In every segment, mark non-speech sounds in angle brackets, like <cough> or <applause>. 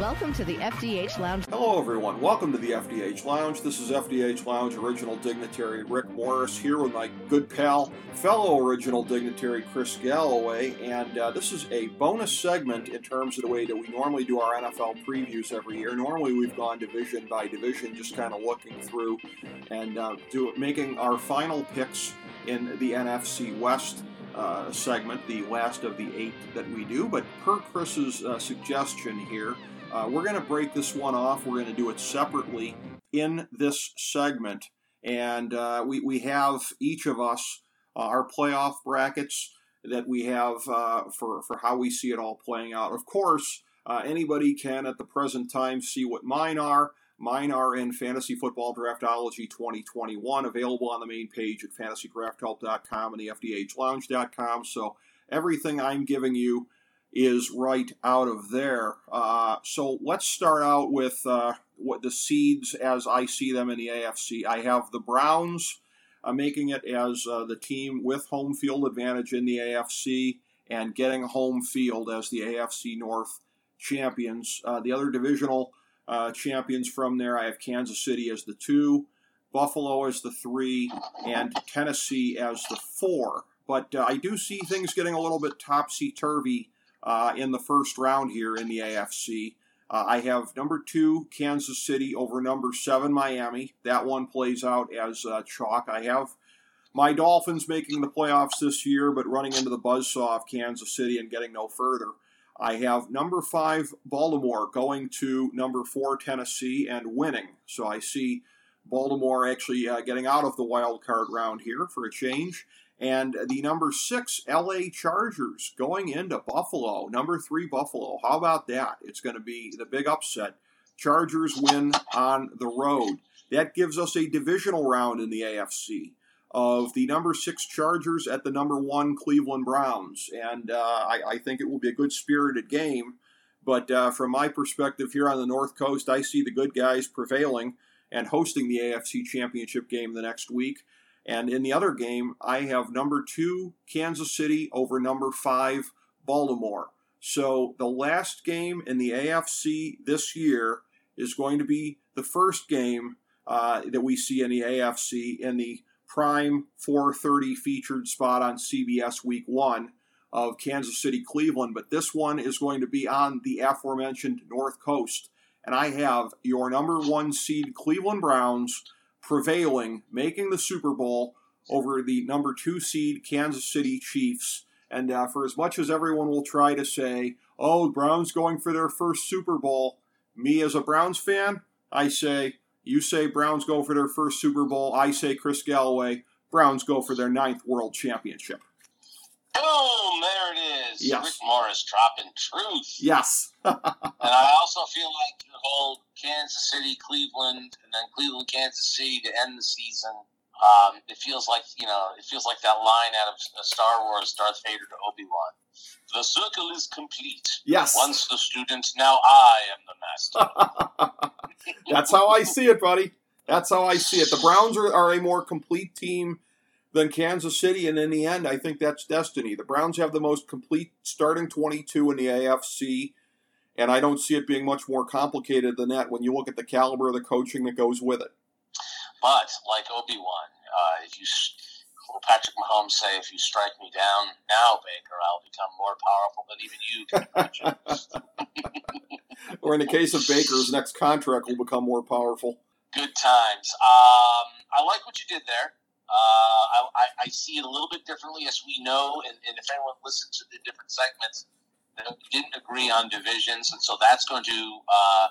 Welcome to the FDH Lounge. Hello, everyone. Welcome to the FDH Lounge. This is FDH Lounge original dignitary Rick Morris here with my good pal, fellow original dignitary Chris Galloway. And uh, this is a bonus segment in terms of the way that we normally do our NFL previews every year. Normally, we've gone division by division, just kind of looking through and uh, do, making our final picks in the NFC West. Uh, segment, the last of the eight that we do. But per Chris's uh, suggestion here, uh, we're going to break this one off. We're going to do it separately in this segment. And uh, we, we have each of us uh, our playoff brackets that we have uh, for, for how we see it all playing out. Of course, uh, anybody can at the present time see what mine are. Mine are in Fantasy Football Draftology 2021, available on the main page at fantasydrafthelp.com and the FDHLounge.com. So everything I'm giving you is right out of there. Uh, so let's start out with uh, what the seeds as I see them in the AFC. I have the Browns uh, making it as uh, the team with home field advantage in the AFC and getting home field as the AFC North champions. Uh, the other divisional uh, champions from there, I have Kansas City as the two, Buffalo as the three, and Tennessee as the four. But I do see things getting a little bit topsy turvy uh, in the first round here in the AFC. Uh, I have number two, Kansas City, over number seven, Miami. That one plays out as uh, chalk. I have my Dolphins making the playoffs this year, but running into the buzzsaw of Kansas City and getting no further. I have number five, Baltimore, going to number four, Tennessee, and winning. So I see Baltimore actually uh, getting out of the wild card round here for a change. And the number six LA Chargers going into Buffalo. Number three Buffalo. How about that? It's going to be the big upset. Chargers win on the road. That gives us a divisional round in the AFC of the number six Chargers at the number one Cleveland Browns. And uh, I, I, think it will be a good spirited game. But uh, from my perspective here on the North Coast, I see the good guys prevailing and hosting the AFC Championship game the next week. And in the other game, I have number two, Kansas City, over number five, Baltimore. So the last game in the AFC this year is going to be the first game uh, that we see in the AFC in the prime 4:30 featured spot on CBS Week One of Kansas City, Cleveland. But this one is going to be on the aforementioned North Coast, and I have your number one seed Cleveland Browns prevailing, making the Super Bowl over the number two seed Kansas City Chiefs. And uh, for as much as everyone will try to say, oh, Browns going for their first Super Bowl, me as a Browns fan, I say, you say Browns go for their first Super Bowl. I say Chris Galloway, Browns go for their ninth world championship. Boom! There it is. Yes. Rick Morris dropping truth. Yes. <laughs> and I also feel like your whole Kansas City, Cleveland, and then Cleveland, Kansas City to end the season. Um, it feels like you know, it feels like that line out of Star Wars, Darth Vader to Obi Wan. The circle is complete. Yes. Once the student, now I am the master. <laughs> That's how I see it, buddy. That's how I see it. The Browns are, are a more complete team than Kansas City, and in the end, I think that's destiny. The Browns have the most complete starting 22 in the AFC, and I don't see it being much more complicated than that when you look at the caliber of the coaching that goes with it. But like Obi Wan, uh, if you Patrick Mahomes say, "If you strike me down now, Baker, I'll become more powerful than even you can imagine." <laughs> <laughs> or in the case of Baker's next contract will become more powerful. Good times. Um, I like what you did there. Uh, I, I, see it a little bit differently, as we know, and, and, if anyone listens to the different segments didn't agree on divisions, and so that's going to uh,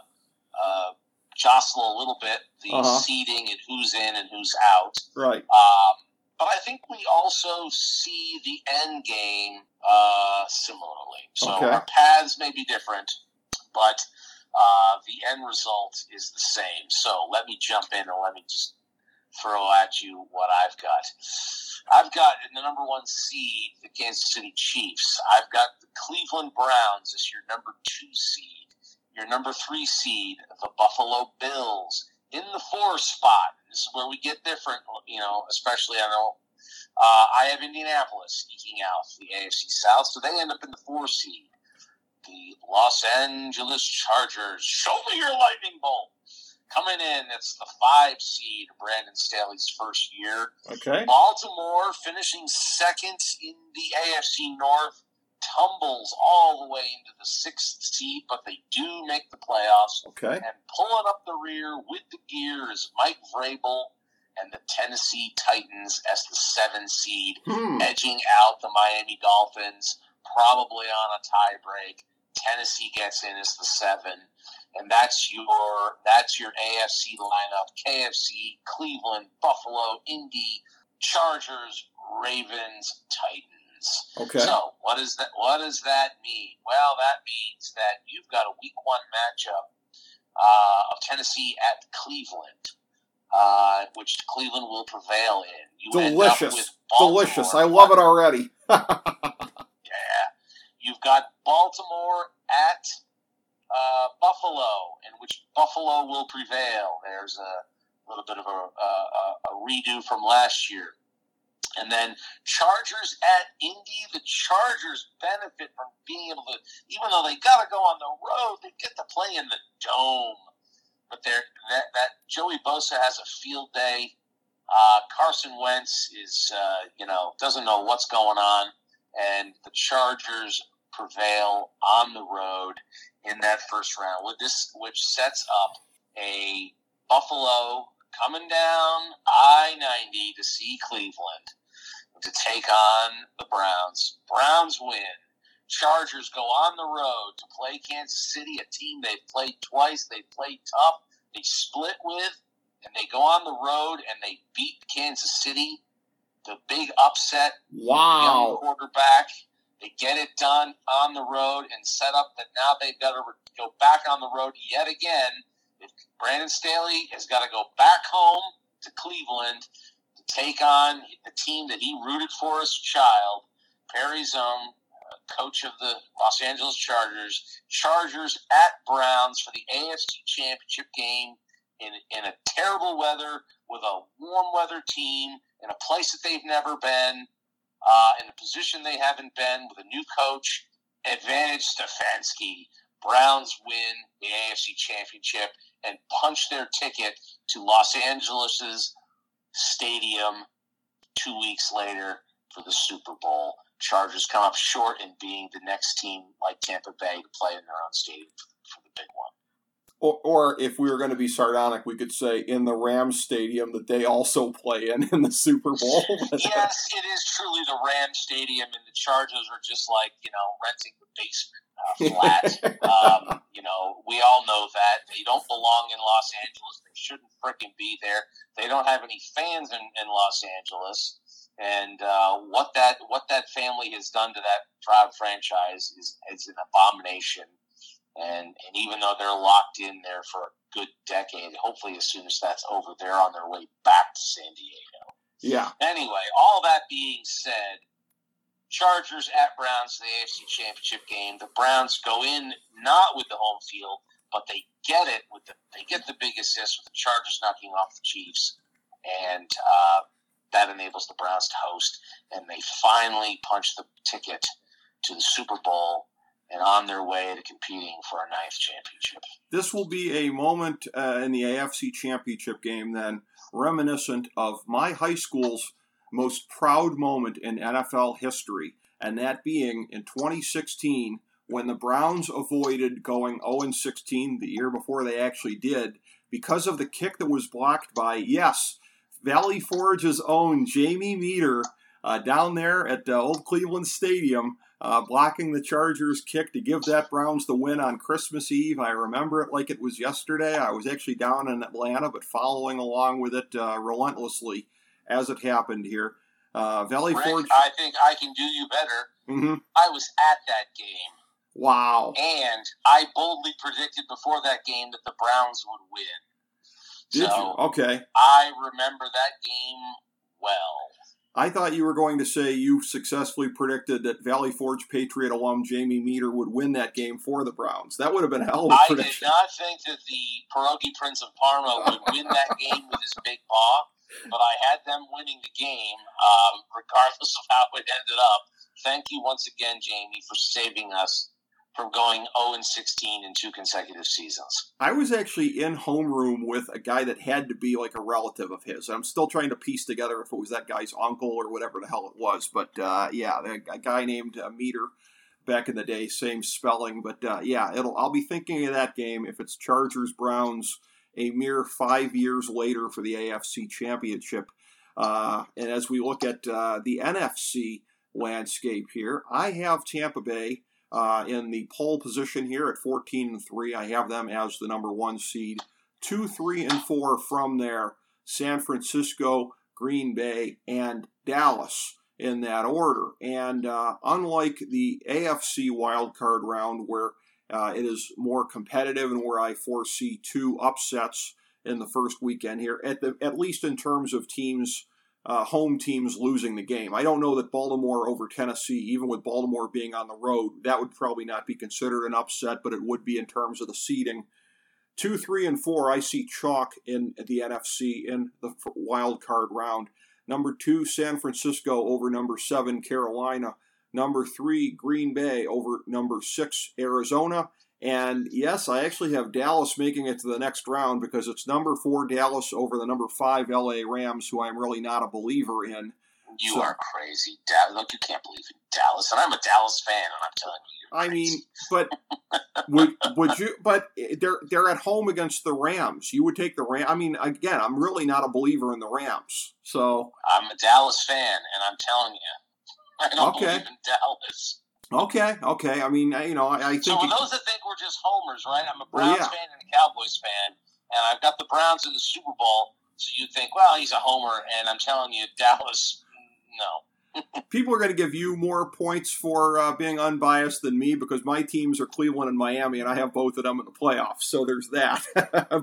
uh, jostle a little bit the Uh-huh. seeding and who's in and who's out. Right. Um, but I think we also see the end game uh, similarly. So Okay. our paths may be different, but uh, the end result is the same. So let me jump in and let me just throw at you what I've got. I've got in the number one seed, the Kansas City Chiefs. I've got the Cleveland Browns as your number two seed. Your number three seed, the Buffalo Bills. In the four spot, this is where we get different, you know, especially I know uh, I have Indianapolis eking out the AFC South, so they end up in the four seed. The Los Angeles Chargers, show me your lightning bolt. Coming in, it's the five seed, Brandon Staley's first year. Okay. Baltimore finishing second in the AFC North tumbles all the way into the sixth seed, but they do make the playoffs. Okay. And pulling up the rear with the gear is Mike Vrabel and the Tennessee Titans as the seven seed, Hmm. edging out the Miami Dolphins, probably on a tie break. Tennessee gets in as the seven. And that's your that's your AFC lineup. KFC, Cleveland, Buffalo, Indy, Chargers, Ravens, Titans. Okay. So what does that what does that mean? Well, that means that you've got a week one matchup uh, of Tennessee at Cleveland, uh, which Cleveland will prevail in. You Delicious. with Delicious. I love it already. <laughs> Yeah, you've got Baltimore at uh, Buffalo, in which Buffalo will prevail. There's a little bit of a, a, a redo from last year. And then Chargers at Indy. The Chargers benefit from being able to, even though they got to go on the road, they get to play in the dome. But they're, that that Joey Bosa has a field day. Uh, Carson Wentz is, uh, you know, doesn't know what's going on, and the Chargers prevail on the road in that first round. With this, which sets up a Buffalo coming down I ninety to see Cleveland to take on the Browns. Browns win. Chargers go on the road to play Kansas City, a team they've played twice. They played tough. They split with, and they go on the road and they beat Kansas City. The big upset young Wow. quarterback. They get it done on the road and set up that now they've got to re- go back on the road yet again. If Brandon Staley has got to go back home to Cleveland to take on the team that he rooted for as a child, Perry own uh, coach of the Los Angeles Chargers. Chargers at Browns for the AFC Championship game in, in a terrible weather with a warm weather team in a place that they've never been, uh, in a position they haven't been with a new coach. Advantage Stefanski. Browns win the AFC Championship and punch their ticket to Los Angeles's stadium two weeks later for the Super Bowl. Chargers come up short in being the next team like Tampa Bay to play in their own stadium for the big one. Or, or if we were going to be sardonic, we could say in the Rams stadium that they also play in in the Super Bowl. <laughs> yes, it is truly the Ram Stadium, and the Chargers are just like you know renting the basement uh, <laughs> flat. um, you know, we all know that they don't belong in Los Angeles. They shouldn't freaking be there. They don't have any fans in, in Los Angeles, and uh, what that what that family has done to that proud franchise is is an abomination. And and even though they're locked in there for a good decade, hopefully as soon as that's over, they're on their way back to San Diego. yeah. Anyway, all that being said, Chargers at Browns in the AFC Championship game. The Browns go in not with the home field, but they get it with the they get the big assist with the Chargers knocking off the Chiefs, and uh, that enables the Browns to host, and they finally punch the ticket to the Super Bowl and on their way to competing for a ninth championship. This will be a moment uh, in the AFC Championship game, then, reminiscent of my high school's most proud moment in NFL history, and that being in 2016 when the Browns avoided going 0 16 the year before they actually did because of the kick that was blocked by, yes, Valley Forge's own Jamie Meder uh, down there at uh, Old Cleveland Stadium uh, blocking the Chargers kick to give that Browns the win on Christmas Eve. I remember it like it was yesterday. I was actually down in Atlanta, but following along with it uh, relentlessly as it happened here. Uh, Valley Rick, Forge. I think I can do you better. hmm I was at that game, Wow. and I boldly predicted before that game that the Browns would win. Did so you? Okay. I remember that game well. I thought you were going to say you successfully predicted that Valley Forge Patriot alum Jamie Meder would win that game for the Browns. That would have been a hell of a I did prediction. not think that the Pierogi Prince of Parma would win that game with his big paw, but I had them winning the game, um, regardless of how it ended up. Thank you once again, Jamie, for saving us from going 0 and 16 in two consecutive seasons. I was actually in homeroom with a guy that had to be like a relative of his. I'm still trying to piece together if it was that guy's uncle or whatever the hell it was. But uh, yeah, a guy named uh, Meder back in the day, same spelling. But uh, yeah, it'll. I'll be thinking of that game if it's Chargers Browns a mere five years later for the AFC Championship. Uh, and as we look at uh, the NFC landscape here, I have Tampa Bay uh, in the pole position here at 14 and 3. I have them as the number one seed. 2, 3, and 4 from there San Francisco, Green Bay, and Dallas in that order. And uh, unlike the AFC wildcard round, where uh, it is more competitive and where I foresee two upsets in the first weekend here, at, the, at least in terms of teams uh, home teams losing the game. I don't know that Baltimore over Tennessee, even with Baltimore being on the road, that would probably not be considered an upset, but it would be in terms of the seeding. Two, three, and four, I see chalk in the NFC in the wild card round. Number two, San Francisco over number seven, Carolina. Number three, Green Bay over number six, Arizona. And yes, I actually have Dallas making it to the next round because it's number four Dallas over the number five LA Rams, who I'm really not a believer in. You So- are crazy. Da- Look, you can't believe in Dallas. And I'm a Dallas fan, and I'm telling you. You're I mean, but <laughs> would would you? But they're they're at home against the Rams. You would take the Ram. I mean, again, I'm really not a believer in the Rams. So I'm a Dallas fan, and I'm telling you, <laughs> I don't Okay. believe in Dallas. Okay, okay. I mean, you know, I, I think So for those that think we're just homers, right? I'm a Browns yeah. fan and a Cowboys fan, and I've got the Browns in the Super Bowl. So you think, well, he's a homer, and I'm telling you, <laughs> Dallas, no. people are going to give you more points for uh, being unbiased than me because my teams are Cleveland and Miami, and I have both of them in the playoffs. So there's that. <laughs>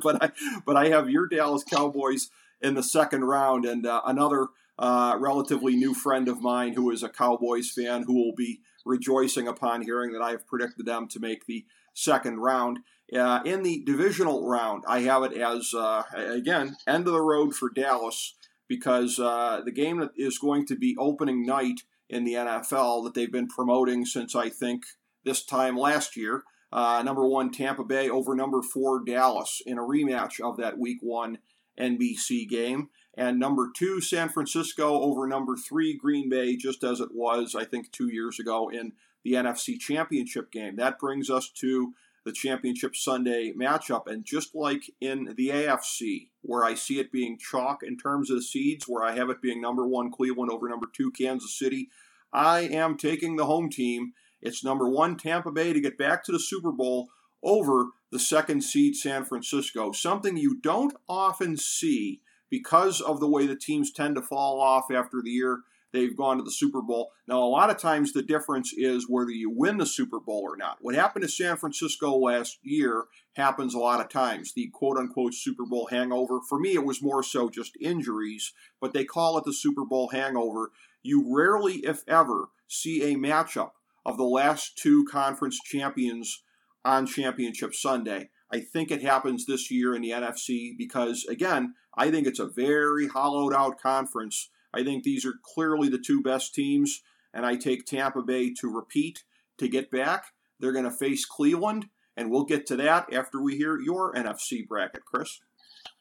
but I but I have your Dallas Cowboys in the second round, and uh, another uh, relatively new friend of mine who is a Cowboys fan who will be rejoicing upon hearing that I have predicted them to make the second round. Uh, in the divisional round, I have it as uh, again end of the road for Dallas because uh, the game that is going to be opening night in the NFL that they've been promoting since I think this time last year. Uh, number one, Tampa Bay over number four, Dallas, in a rematch of that week one NBC game. And number two, San Francisco over number three, Green Bay, just as it was, I think, two years ago in the NFC Championship game. That brings us to the Championship Sunday matchup. And just like in the AFC, where I see it being chalk in terms of the seeds, where I have it being number one Cleveland over number two Kansas City, I am taking the home team. It's number one Tampa Bay to get back to the Super Bowl over the second seed San Francisco. Something you don't often see because of the way the teams tend to fall off after the year they've gone to the Super Bowl. Now, a lot of times the difference is whether you win the Super Bowl or not. What happened to San Francisco last year happens a lot of times. The quote unquote Super Bowl hangover. For me, it was more so just injuries, but they call it the Super Bowl hangover. You rarely, if ever, see a matchup of the last two conference champions on Championship Sunday. I think it happens this year in the NFC because, again, I think it's a very hollowed out conference. I think these are clearly the two best teams, and I take Tampa Bay to repeat to get back. They're going to face Cleveland, and we'll get to that after we hear your NFC bracket, Chris.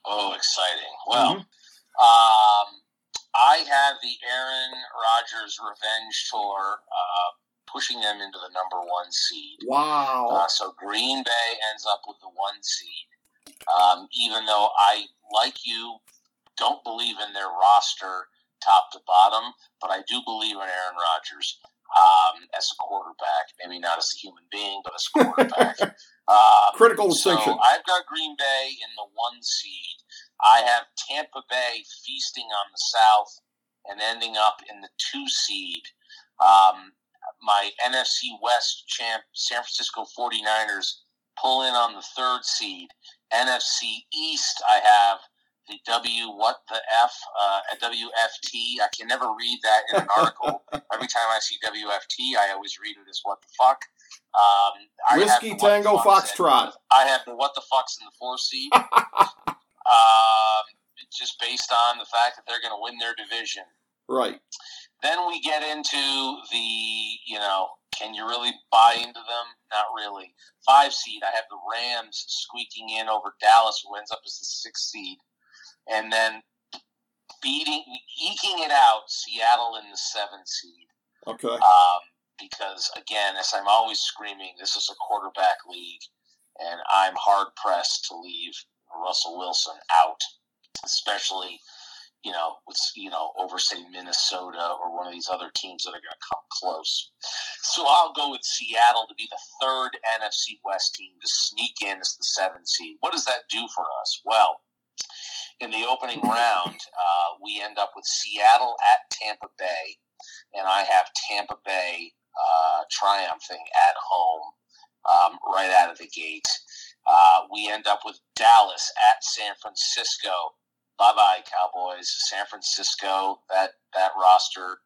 Oh, exciting. Well, Mhm. um, I have the Aaron Rodgers revenge tour uh, pushing them into the number one seed. Wow. Uh, so Green Bay ends up with the one seed. Um, even though I, like you, don't believe in their roster top to bottom, but I do believe in Aaron Rodgers. um, as a quarterback. Maybe not as a human being, but as a quarterback. <laughs> um, Critical distinction. So I've got Green Bay in the one seed. I have Tampa Bay feasting on the South and ending up in the two seed. Um, my NFC West champ, San Francisco 49ers, pull in on the third seed. NFC East, I have the W what the F uh, WFT. I can never read that in an article. <laughs> Every time I see WFT, I always read it as what the fuck. Um, I Whiskey Tango Foxtrot. I have the what the fucks in the four seed. <laughs> um, just based on the fact that they're going to win their division. Right. Then we get into the, you know, can you really buy into them? Not really. Five seed, I have the Rams squeaking in over Dallas, who ends up as the sixth seed. And then beating, eking it out, Seattle in the seventh seed. Okay. Um, because, again, as I'm always screaming, this is a quarterback league, and I'm hard pressed to leave Russell Wilson out, especially you know, with you know, over say Minnesota or one of these other teams that are going to come close. So I'll go with Seattle to be the third NFC West team to sneak in as the seventh seed. What does that do for us? Well, in the opening round, uh, we end up with Seattle at Tampa Bay, and I have Tampa Bay uh, triumphing at home um, right out of the gate. Uh, we end up with Dallas at San Francisco bye bye Cowboys. San Francisco, that that roster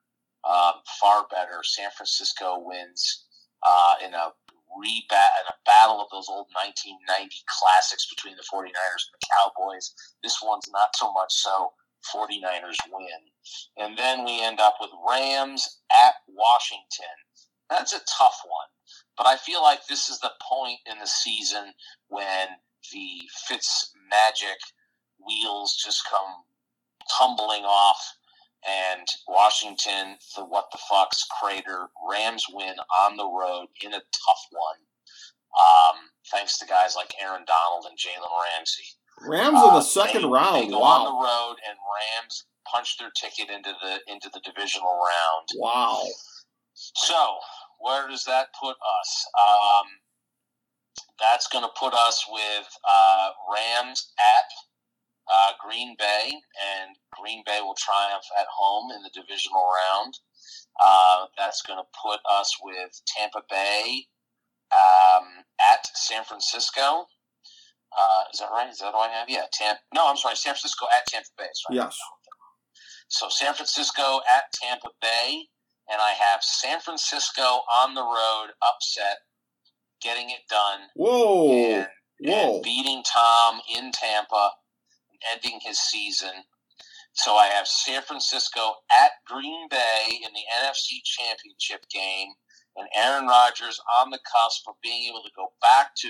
um, far better. San Francisco wins uh, in a rebat in a battle of those old 1990 classics between the 49ers and the Cowboys. This one's not so much so. 49ers win. And then we end up with Rams at Washington. That's a tough one. But I feel like this is the point in the season when the Fitz magic wheels just come tumbling off and Washington, the what the fucks crater. Rams win on the road in a tough one. Um, thanks to guys like Aaron Donald and Jalen Ramsey. Rams in the Uh, second they- round. They go on the road and Rams punch their ticket into the into the divisional round. Wow. So, where does that put us? Um, that's going to put us with uh, Rams at uh, Green Bay, and Green Bay will triumph at home in the divisional round. Uh, that's going to put us with Tampa Bay um, at San Francisco. Uh, is that right? Is that what I have? Yeah, Tampa. No, I'm sorry. San Francisco at Tampa Bay. Sorry. Yes. So San Francisco at Tampa Bay, and I have San Francisco on the road, upset, getting it done, Whoa. and, Whoa. and beating Tom in Tampa, ending his season. So I have San Francisco at Green Bay in the NFC Championship game, and Aaron Rodgers on the cusp of being able to go back to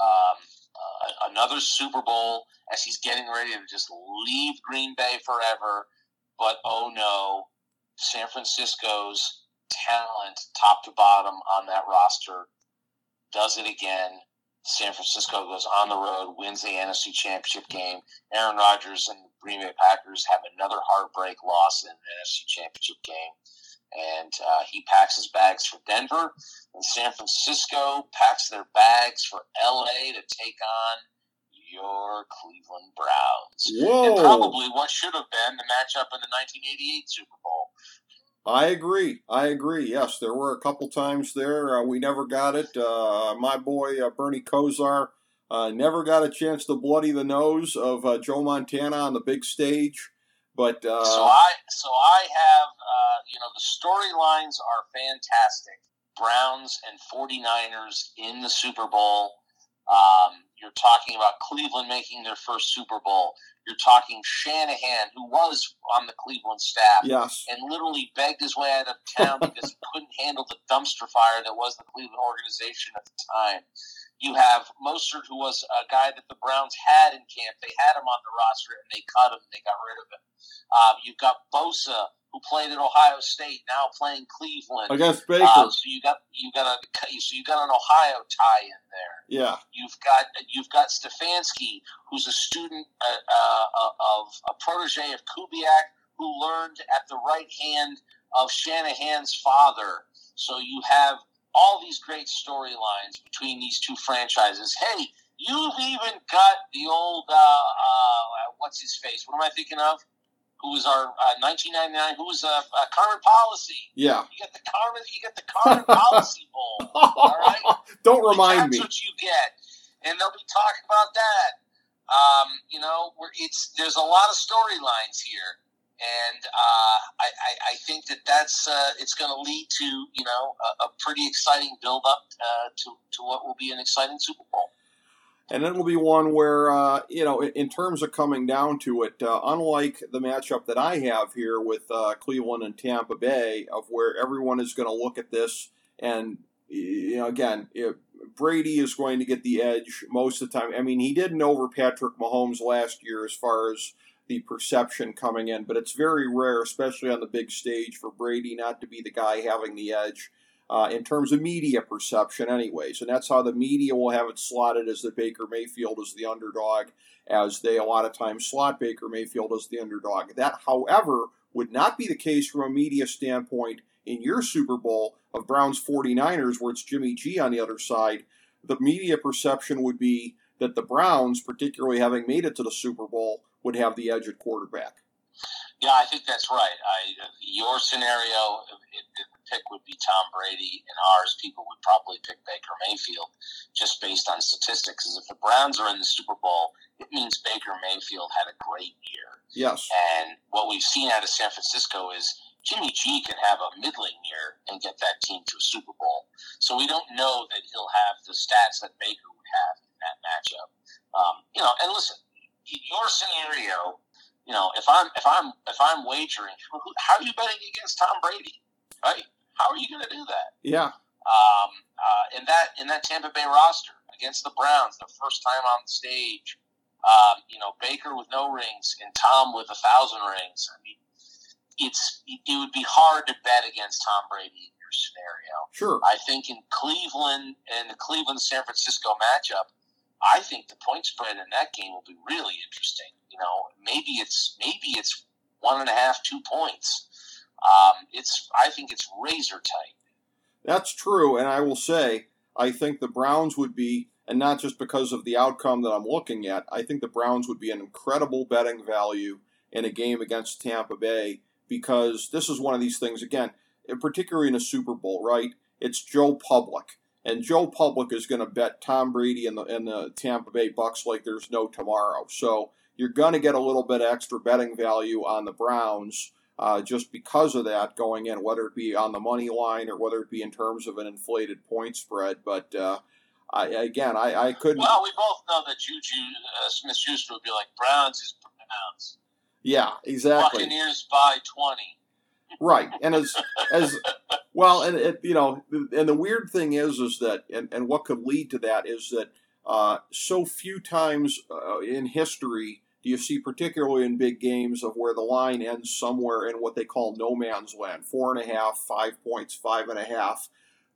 um, uh, another Super Bowl as he's getting ready to just leave Green Bay forever. But oh no, San Francisco's talent, top to bottom on that roster, does it again. San Francisco goes on the road, wins the NFC Championship game. Aaron Rodgers and the Green Bay Packers have another heartbreak loss in the NFC Championship game. And uh, he packs his bags for Denver, and San Francisco packs their bags for LA to take on your Cleveland Browns. And probably what should have been the matchup in the 1988 Super Bowl. I agree. I agree. Yes, there were a couple times there. Uh, we never got it. Uh, my boy uh, Bernie Kosar uh, never got a chance to bloody the nose of uh, Joe Montana on the big stage. But uh, so I so I have you know the storylines are fantastic. Browns and 49ers in the Super Bowl. Um, you're talking about Cleveland making their first Super Bowl. You're talking Shanahan, who was on the Cleveland staff yes, and literally begged his way out of town because he <laughs> couldn't handle the dumpster fire that was the Cleveland organization at the time. You have Mostert, who was a guy that the Browns had in camp. They had him on the roster and they cut him. They got rid of him. Um, you've got Bosa, who played at Ohio State, now playing Cleveland. against Baker. Um, so you got you got a so you got an Ohio tie in there. yeah, You've got you've got Stefanski, who's a student uh, uh, of a protege of Kubiak, who learned at the right hand of Shanahan's father. So you have all these great storylines between these two franchises. Hey, you've even got the old uh, uh, what's his face? What am I thinking of? Who was our uh, 1999? Who was uh, uh, Carmen Policy? Yeah. You got the Carmen. You get the Carmen Policy <laughs> Bowl. All right. Don't remind That's me. what you get, and they'll be talking about that. Um, you know, it's there's a lot of storylines here, and uh, I, I, think that that's uh, it's going to lead to you know a, a pretty exciting build up uh, to to what will be an exciting Super Bowl. And it'll be one where, uh, you know, in, terms of coming down to it, uh, unlike the matchup that I have here with uh, Cleveland and Tampa Bay, of where everyone is going to look at this and, you know, again, Brady is going to get the edge most of the time. I mean, he didn't over Patrick Mahomes last year as far as the perception coming in, but it's very rare, especially on the big stage, for Brady not to be the guy having the edge uh, in terms of media perception, anyways. And that's how the media will have it slotted as that Baker Mayfield is the underdog, as they a lot of times slot Baker Mayfield as the underdog. That, however, would not be the case from a media standpoint in your Super Bowl of Browns 49ers, where it's Jimmy G on the other side. The media perception would be that the Browns, particularly having made it to the Super Bowl, would have the edge at quarterback. Yeah, I think that's right. I, your scenario, the pick would be Tom Brady, and ours, people would probably pick Baker Mayfield just based on statistics. Because if the Browns are in the Super Bowl, it means Baker Mayfield had a great year. Yes. And what we've seen out of San Francisco is Jimmy G can have a middling year and get that team to a Super Bowl. So we don't know that he'll have the stats that Baker would have in that matchup. Um, you know, and listen, your scenario you know, if I'm if I'm if I'm wagering, how are you betting against Tom Brady, right? How are you going to do that? Yeah. Um, uh, in that in that Tampa Bay roster against the Browns, the first time on the stage, um, you know, Baker with no rings and Tom with a thousand rings. I mean, it's it would be hard to bet against Tom Brady in your scenario. Sure. I think in Cleveland and the Cleveland San Francisco matchup, I think the point spread in that game will be really interesting. You know, maybe it's maybe it's one and a half, two points. Um, it's I think it's razor tight. That's true, and I will say I think the Browns would be, and not just because of the outcome that I'm looking at. I think the Browns would be an incredible betting value in a game against Tampa Bay because this is one of these things again, particularly in a Super Bowl, right? It's Joe Public and Joe Public is going to bet Tom Brady and the, and the Tampa Bay Bucks like there's no tomorrow. So you're going to get a little bit extra betting value on the Browns uh, just because of that going in, whether it be on the money line or whether it be in terms of an inflated point spread. But uh, I, again, I, I couldn't. Well, we both know that Juju uh, Smith Schuster would be like Browns is Browns. Yeah, exactly. Buccaneers by twenty. Right, and as as well, and it, you know, and the weird thing is, is that, and, and what could lead to that is that uh, so few times uh, in history do you see, particularly in big games, of where the line ends somewhere in what they call no man's land, four and a half, five points, five and a half,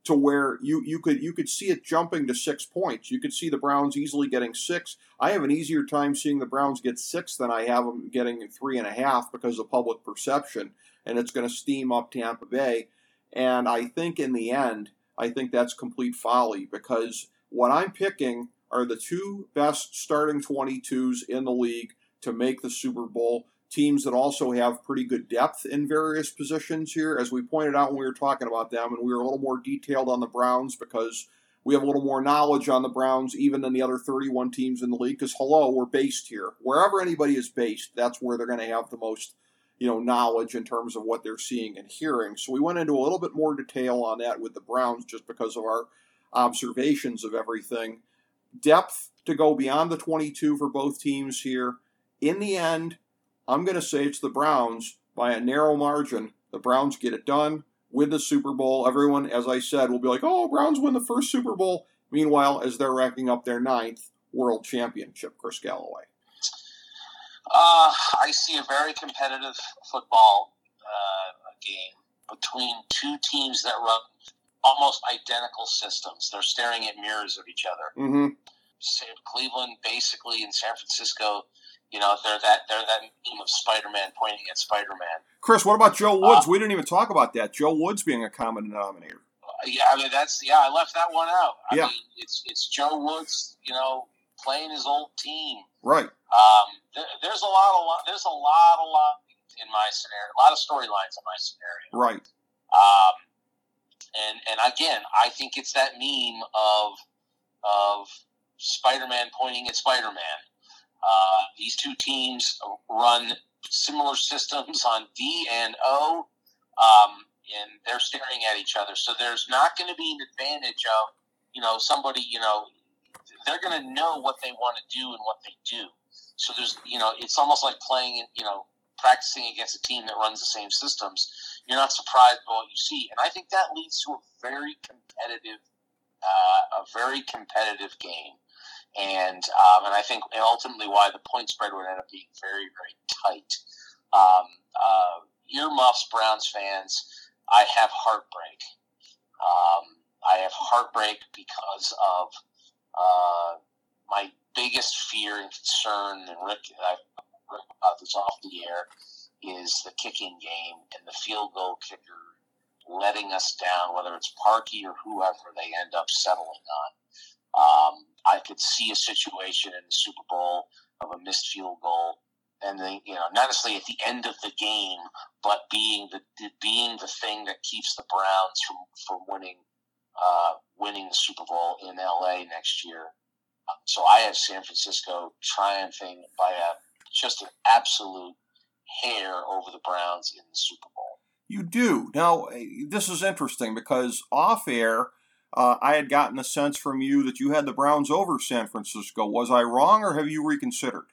to where you you could you could see it jumping to six points. You could see the Browns easily getting six. I have an easier time seeing the Browns get six than I have them getting three and a half because of public perception and it's going to steam up Tampa Bay. And I think in the end, I think that's complete folly because what I'm picking are the two best starting 22s in the league to make the Super Bowl. Teams that also have pretty good depth in various positions here, as we pointed out when we were talking about them, and we were a little more detailed on the Browns because we have a little more knowledge on the Browns even than the other 31 teams in the league. Because hello, we're based here. Wherever anybody is based, that's where they're going to have the most you know knowledge in terms of what they're seeing and hearing. So we went into a little bit more detail on that with the Browns just because of our observations of everything. Depth to go beyond the 22 for both teams here. In the end, I'm going to say it's the Browns by a narrow margin. The Browns get it done with the Super Bowl. Everyone, as I said, will be like, "Oh, Browns win the first Super Bowl." Meanwhile, as they're racking up their ninth world championship, Chris Galloway. Uh, I see a very competitive football uh, game between two teams that run almost identical systems. They're staring at mirrors of each other. Mm-hmm. Cleveland, basically, in San Francisco, you know, they're that they're that meme of Spider-Man pointing at Spider-Man. Chris, what about Joe Woods? Uh, we didn't even talk about that. Joe Woods being a common denominator. yeah, I mean that's yeah. I left that one out. I Yeah. mean, it's it's Joe Woods, you know, playing his old team. Right. Um, there, there's a lot, a lot, there's a lot, a lot in my scenario. A lot of storylines in my scenario. Right. Um, and and again, I think it's that meme of of Spider-Man pointing at Spider-Man. Uh, these two teams run similar systems on D and O, um, and they're staring at each other. So there's not going to be an advantage of you know somebody you know they're going to know what they want to do and what they do. So there's you know it's almost like playing you know practicing against a team that runs the same systems you're not surprised by what you see. And I think that leads to a very competitive, uh, a very competitive game. And um, and I think ultimately why the point spread would end up being very very tight. Um, uh, earmuffs, Browns fans. I have heartbreak. Um, I have heartbreak because of uh, my biggest fear and concern. And Rick, I've about this off the air is the kicking game and the field goal kicker letting us down, whether it's Parky or whoever they end up settling on. Um, I could see a situation in the Super Bowl of a missed field goal, and they, you know, not necessarily at the end of the game, but being the being the thing that keeps the Browns from from winning uh, winning the Super Bowl in LA next year. So I have San Francisco triumphing by a just an absolute hair over the Browns in the Super Bowl. You do. Now, eh, this is interesting because off air, uh, I had gotten a sense from you that you had the Browns over San Francisco. Was I wrong, or have you reconsidered?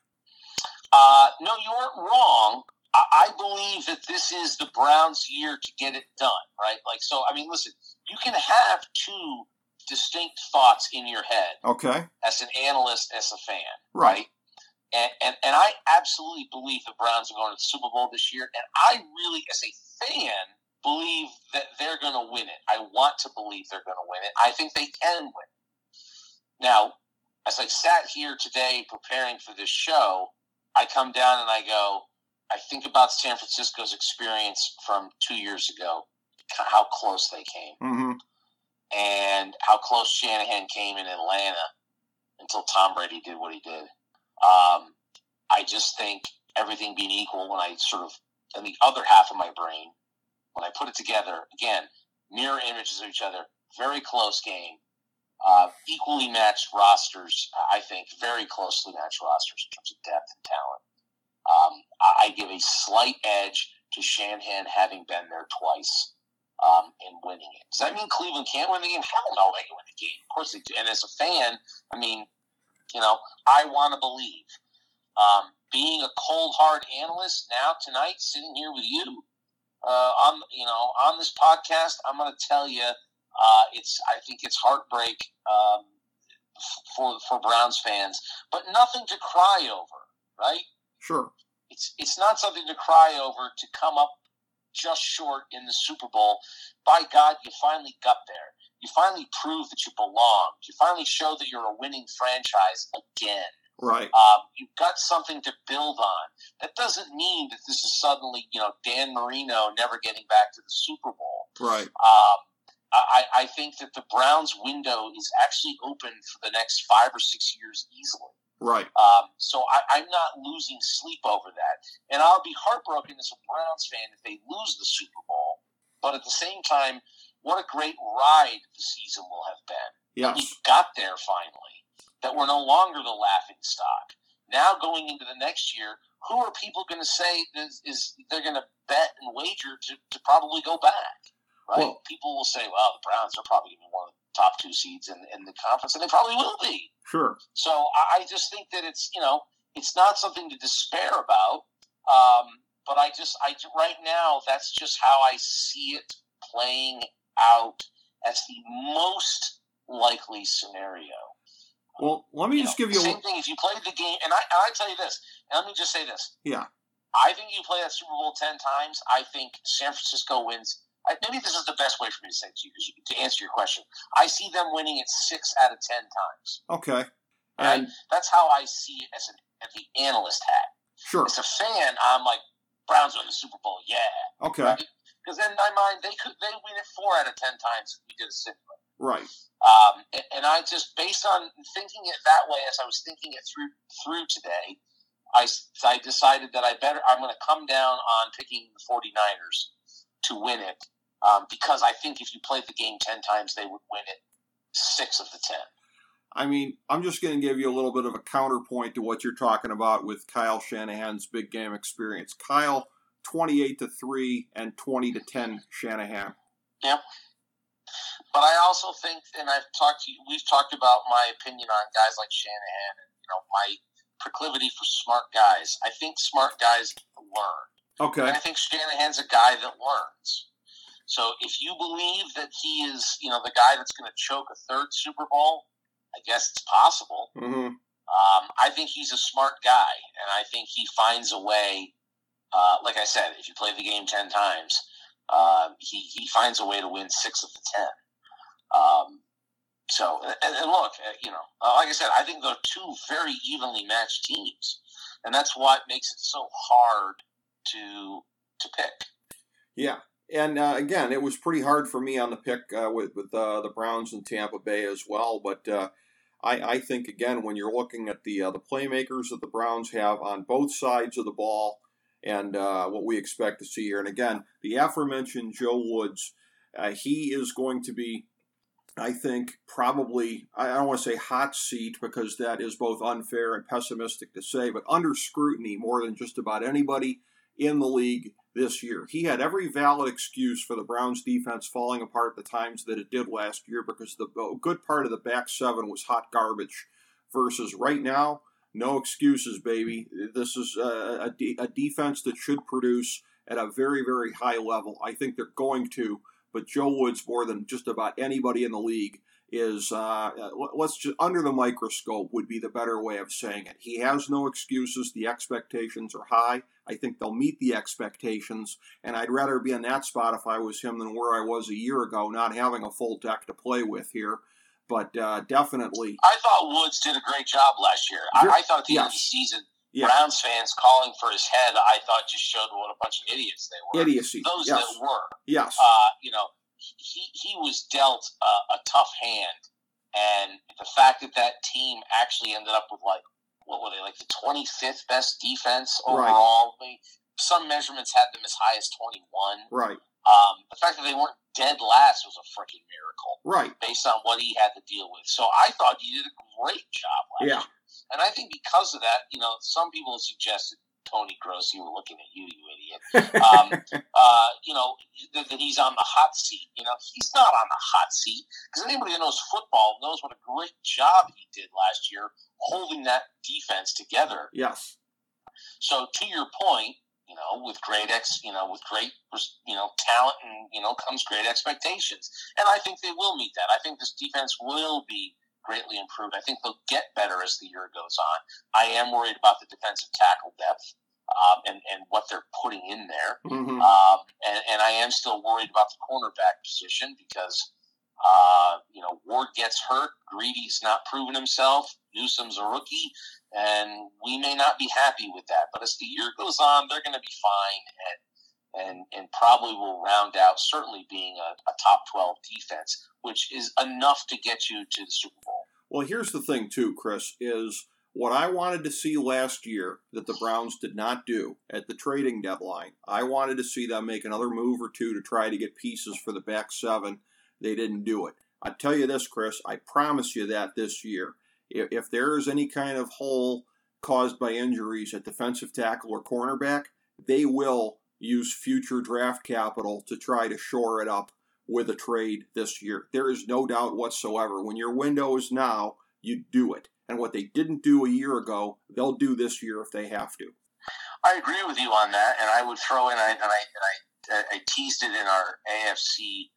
Uh, no, you weren't wrong. I, I believe that this is the Browns' year to get it done, right? Like, so, I mean, listen, you can have two distinct thoughts in your head Okay. as an analyst, as a fan, Right. right? And, and, and I absolutely believe the Browns are going to the Super Bowl this year. And I really, as a fan, believe that they're going to win it. I want to believe they're going to win it. I think they can win. Now, as I sat here today preparing for this show, I come down and I go, I think about San Francisco's experience from two years ago, how close they came Mm-hmm. and how close Shanahan came in Atlanta until Tom Brady did what he did. Um, I just think everything being equal, when I sort of, in the other half of my brain, when I put it together, again, mirror images of each other, very close game, uh, equally matched rosters, I think, very closely matched rosters in terms of depth and talent. I, I give a slight edge to Shanahan having been there twice um, and winning it. Does that mean Cleveland can't win the game? Hell no, they can win the game. Of course they do. And as a fan, I mean, you know, I want to believe. Um, being a cold hard analyst now tonight, sitting here with you uh, on you know on this podcast, I'm going to tell you, uh, it's I think it's heartbreak um, for for Browns fans, but nothing to cry over, right? Sure. It's it's not something to cry over to come up just short in the Super Bowl. By God, you finally got there. You finally proved that you belong. You finally showed that you're a winning franchise again. Right. Um, you've got something to build on. That doesn't mean that this is suddenly, you know, Dan Marino never getting back to the Super Bowl. Right. Um, I, I think that the Browns' window is actually open for the next five or six years easily. Right. Um, so I, I'm not losing sleep over that. And I'll be heartbroken as a Browns fan if they lose the Super Bowl. But at the same time, what a great ride the season will have been. That we got there finally. That we're no longer the laughing stock. Now going into the next year, who are people going to say is, is they're going to bet and wager to, to probably go back? Right? Well- people will say, well, the Browns are probably going to be one of the top two seeds in, in the conference, and they probably will be. Sure. So I, I just think that it's you know it's not something to despair about. Um, but I just I right now that's just how I see it playing out as the most likely scenario. Well, let me You just know, give you. same A, thing. If you played the game, and I, and I tell you this, and let me just say this. Yeah. I think you play that Super Bowl ten times. I think San Francisco wins. I, maybe this is the best way for me to say it to you, because you, to answer your question. I see them winning it six out of ten times. okay. Right? And That's how I see it as, an, as the analyst hat. sure. As a fan, I'm like, Browns win the Super Bowl, yeah. Okay. Right? because in my mind they could they win it four out of ten times if we did a simulator. Right. Um, and, and I just based on thinking it that way as I was thinking it through through today, I, I decided that I better I'm going to come down on picking the 49ers to win it um, because I think if you played the game 10 times, they would win it six of the 10. I mean, I'm just going to give you a little bit of a counterpoint to what you're talking about with Kyle Shanahan's big game experience. Kyle, 28 to 3 and 20 to 10 Shanahan. Yep. But I also think, and I've talked to you, we've talked about my opinion on guys like Shanahan and, you know, my proclivity for smart guys. I think smart guys learn. Okay. And I think Shanahan's a guy that learns. So if you believe that he is, you know, the guy that's going to choke a third Super Bowl, I guess it's possible. Mm-hmm. Um, I think he's a smart guy, and I think he finds a way. Uh, like I said, if you play the game ten times, uh, he he finds a way to win six of the ten. Um, so, and, and look, uh, you know, uh, like I said, I think they're two very evenly matched teams, and that's what makes it so hard to to pick. Yeah, and uh, again, it was pretty hard for me on the pick uh, with with uh, the Browns and Tampa Bay as well. But uh, I, I think again, when you're looking at the uh, the playmakers that the Browns have on both sides of the ball, and what we expect to see here, and again, the aforementioned Joe Woods, he is going to be. I think probably I don't want to say hot seat because that is both unfair and pessimistic to say, but under scrutiny more than just about anybody in the league this year. He had every valid excuse for the Browns defense falling apart the times that it did last year because the good part of the back seven was hot garbage. Versus right now, no excuses, baby. This is a, a, a defense that should produce at a very, very high level. I think they're going to but Joe Woods, more than just about anybody in the league, is uh, let's just under the microscope would be the better way of saying it. He has no excuses. The expectations are high. I think they'll meet the expectations, and I'd rather be in that spot if I was him than where I was a year ago, not having a full deck to play with here. But uh, definitely, I thought Woods did a great job last year. I, I thought at the yes. end of the season, yeah. Browns fans calling for his head, I thought just showed what a bunch of idiots they were. Idiocy. Those yes. that were. Yes. Uh, you know, he, he was dealt a, a tough hand. And the fact that that team actually ended up with like, what were they, like the 25th best defense overall? Right. Some measurements had them as high as 21. Right. Um, the fact that they weren't dead last was a freaking miracle. Right. Based on what he had to deal with. So I thought he did a great job last yeah. year. And I think because of that, you know, some people have suggested Tony Grossi were looking at you, you idiot. Um, <laughs> uh, you know that, that, he's on the hot seat. You know he's not on the hot seat because anybody who knows football knows what a great job he did last year holding that defense together. Yes. So to your point, you know, with great ex, you know, with great, you know, talent and you know comes great expectations, and I think they will meet that. I think this defense will be greatly improved. I think they'll get better as the year goes on. I am worried about the defensive tackle depth. Um, and, and what they're putting in there. Mm-hmm. Um, and, and I am still worried about the cornerback position because, uh, you know, Ward gets hurt. Greedy's not proven himself. Newsome's a rookie. And we may not be happy with that. But as the year goes on, they're going to be fine. And, and, and probably will round out certainly being a, a top 12 defense, which is enough to get you to the Super Bowl. Well, here's the thing, too, Chris, is what I wanted to see last year that the Browns did not do at the trading deadline. I wanted to see them make another move or two to try to get pieces for the back seven. They didn't do it. I tell you this, Chris, I promise you that this year. If, if there is any kind of hole caused by injuries at defensive tackle or cornerback, they will use future draft capital to try to shore it up with a trade this year. There is no doubt whatsoever. When your window is now, you do it. And what they didn't do a year ago, they'll do this year if they have to. I agree with you on that, and I would throw in, I, and I, and I, I teased it in our AFC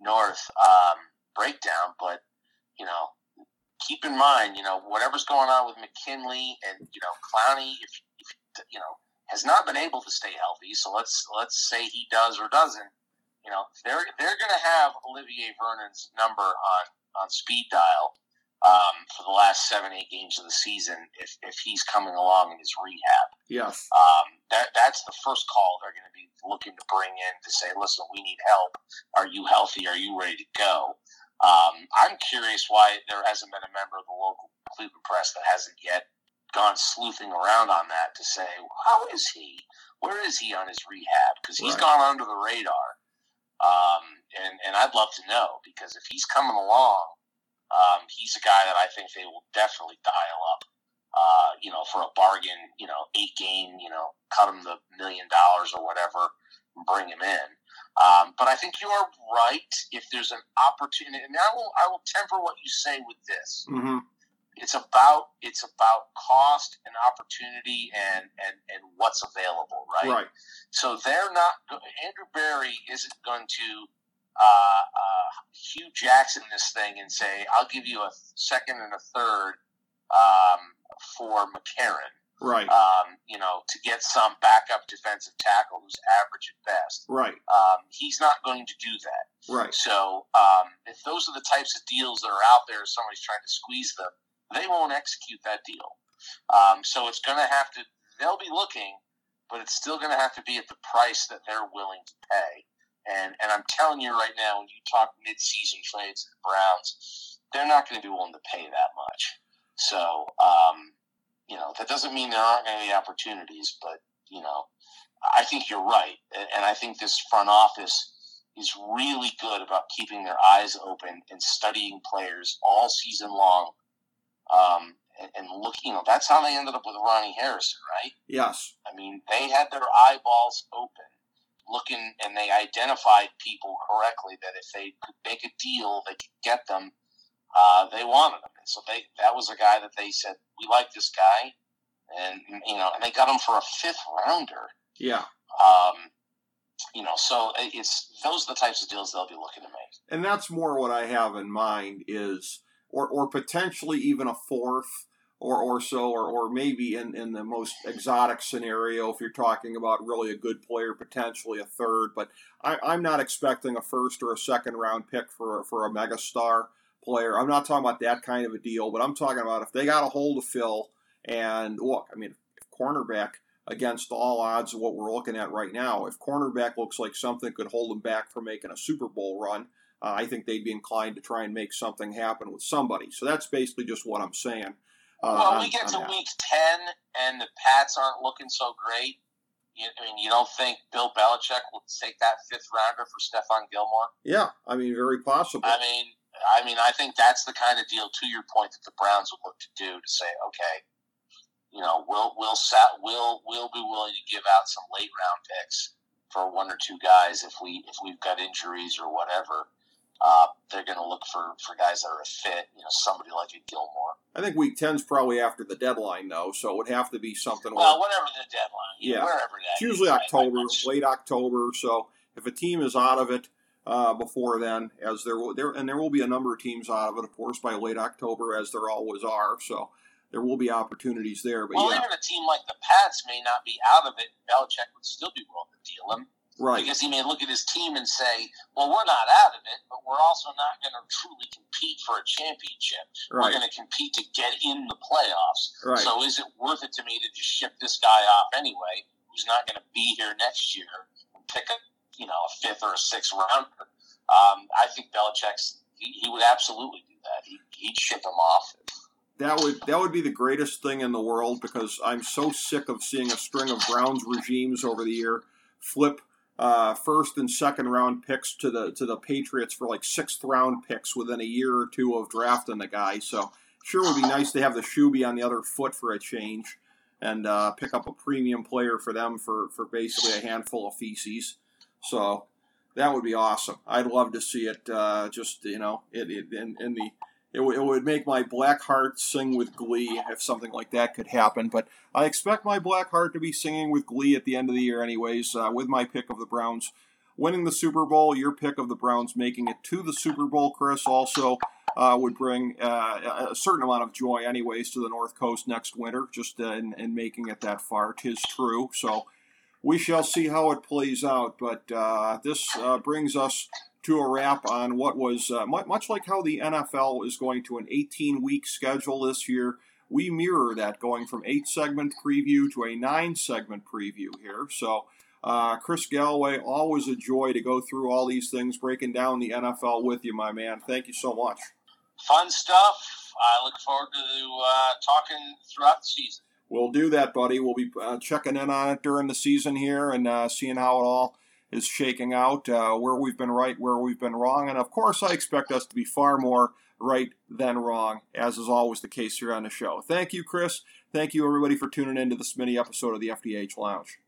North um, breakdown, but you know, keep in mind, you know, whatever's going on with McKinley and you know Clowney, if, if you know has not been able to stay healthy, so let's let's say he does or doesn't. You know, they're they're going to have Olivier Vernon's number on on speed dial um, for the last seven, eight games of the season if, if he's coming along in his rehab. Yes. Um, that that's the first call they're going to be looking to bring in to say, listen, we need help. Are you healthy? Are you ready to go? Um, I'm curious why there hasn't been a member of the local Cleveland press that hasn't yet gone sleuthing around on that to say, how is he? Where is he on his rehab? Because he's Right. gone under the radar. Um, and, and I'd love to know because if he's coming along, um, he's a guy that I think they will definitely dial up. Uh, you know, for a bargain, you know, eight game, you know, cut him the million dollars or whatever, and bring him in. Um, but I think you are right. If there's an opportunity, and I will, I will temper what you say with this. Mm-hmm. It's about, it's about cost and opportunity and and and what's available, right? Right. So they're not. Andrew Berry isn't going to uh, uh, Hue Jackson this thing and say, "I'll give you a second and a third um, for McCarron." Right. Um, you know, to get some backup defensive tackle who's average at best. Right. Um, he's not going to do that. Right. So um, if those are the types of deals that are out there, somebody's trying to squeeze them, they won't execute that deal. Um, so it's going to have to. They'll be looking, but it's still going to have to be at the price that they're willing to pay. And and I'm telling you right now, when you talk mid-season trades to the Browns, they're not going to be willing to pay that much. So um, you know that doesn't mean there aren't be opportunities, but you know I think you're right, and and I think this front office is really good about keeping their eyes open and studying players all season long. Um, and, and look, you know, that's how they ended up with Ronnie Harrison, right? Yes. I mean, they had their eyeballs open, looking, and they identified people correctly that if they could make a deal, they could get them. Uh, they wanted them, and so they that was a guy that they said we like this guy, and you know, and they got him for a fifth rounder. Yeah. Um, you know, so it's those are the types of deals they'll be looking to make. And that's more what I have in mind is, or or potentially even a fourth. Or, or so, or, or maybe in, in the most exotic scenario, if you're talking about really a good player, potentially a third. But I, I'm not expecting a first or a second round pick for, for a megastar player. I'm not talking about that kind of a deal, but I'm talking about if they got a hold of Phil and look, I mean, cornerback against all odds of what we're looking at right now, if cornerback looks like something could hold them back from making a Super Bowl run, uh, I think they'd be inclined to try and make something happen with somebody. So that's basically just what I'm saying. Uh, well, we get to that. week ten, and the Pats aren't looking so great. You, I mean, you don't think Bill Belichick will take that fifth rounder for Stephon Gilmore? Yeah, I mean, very possible. I mean, I mean, I think that's the kind of deal. To your point, that the Browns would look to do to say, okay, you know, we'll we'll sat, we'll we'll be willing to give out some late round picks for one or two guys if we if we've got injuries or whatever. Uh, they're going to look for, for guys that are a fit. You know, somebody like a Gilmore. I think week 10's probably after the deadline, though, so it would have to be something. Well, where- whatever the deadline, know, Yeah. wherever that it's usually is, right? October, Like, late October. So if a team is out of it uh, before then, as there will there and there will be a number of teams out of it, of course, by late October, as there always are. So there will be opportunities there. But Well, yeah, even a team like the Pats may not be out of it. Belichick would still be willing to deal him right, because he may look at his team and say, "Well, we're not out of it, but we're also not going to truly compete for a championship. We're going to compete to get in the playoffs. right. So, is it worth it to me to just ship this guy off anyway, who's not going to be here next year, and pick a you know a fifth or a sixth rounder? Um, I think Belichick's he, he would absolutely do that. He, he'd ship him off. That would that would be the greatest thing in the world because I'm so sick of seeing a string of Browns regimes over the year flip uh, first and second round picks to the to the Patriots for like sixth round picks within a year or two of drafting the guy. So sure would be nice to have the shoe be on the other foot for a change and uh, pick up a premium player for them for for basically a handful of feces. So that would be awesome. I'd love to see it. Uh, just you know, it, it in, in the it, w- it would make my black heart sing with glee if something like that could happen. But I expect my black heart to be singing with glee at the end of the year, anyways, uh, with my pick of the Browns winning the Super Bowl. Your pick of the Browns making it to the Super Bowl, Chris, also uh, would bring uh, a certain amount of joy, anyways, to the North Coast next winter, just uh, in, in making it that far. Tis true. So we shall see how it plays out. But uh, this uh, brings us to a wrap on what was uh, mu- much like how the NFL is going to an 18 week schedule this year we mirror that going from eight segment preview to a nine segment preview here. So, uh, Chris Galloway, always a joy to go through all these things, breaking down the NFL with you, my man. Thank you so much. Fun stuff. I look forward to uh, talking throughout the season. We'll do that, buddy. We'll be uh, checking in on it during the season here and uh, seeing how it all is shaking out, uh, where we've been right, where we've been wrong. And of course, I expect us to be far more right than wrong, as is always the case here on the show. Thank you, Chris. Thank you, everybody, for tuning in to this mini episode of the FDH Lounge.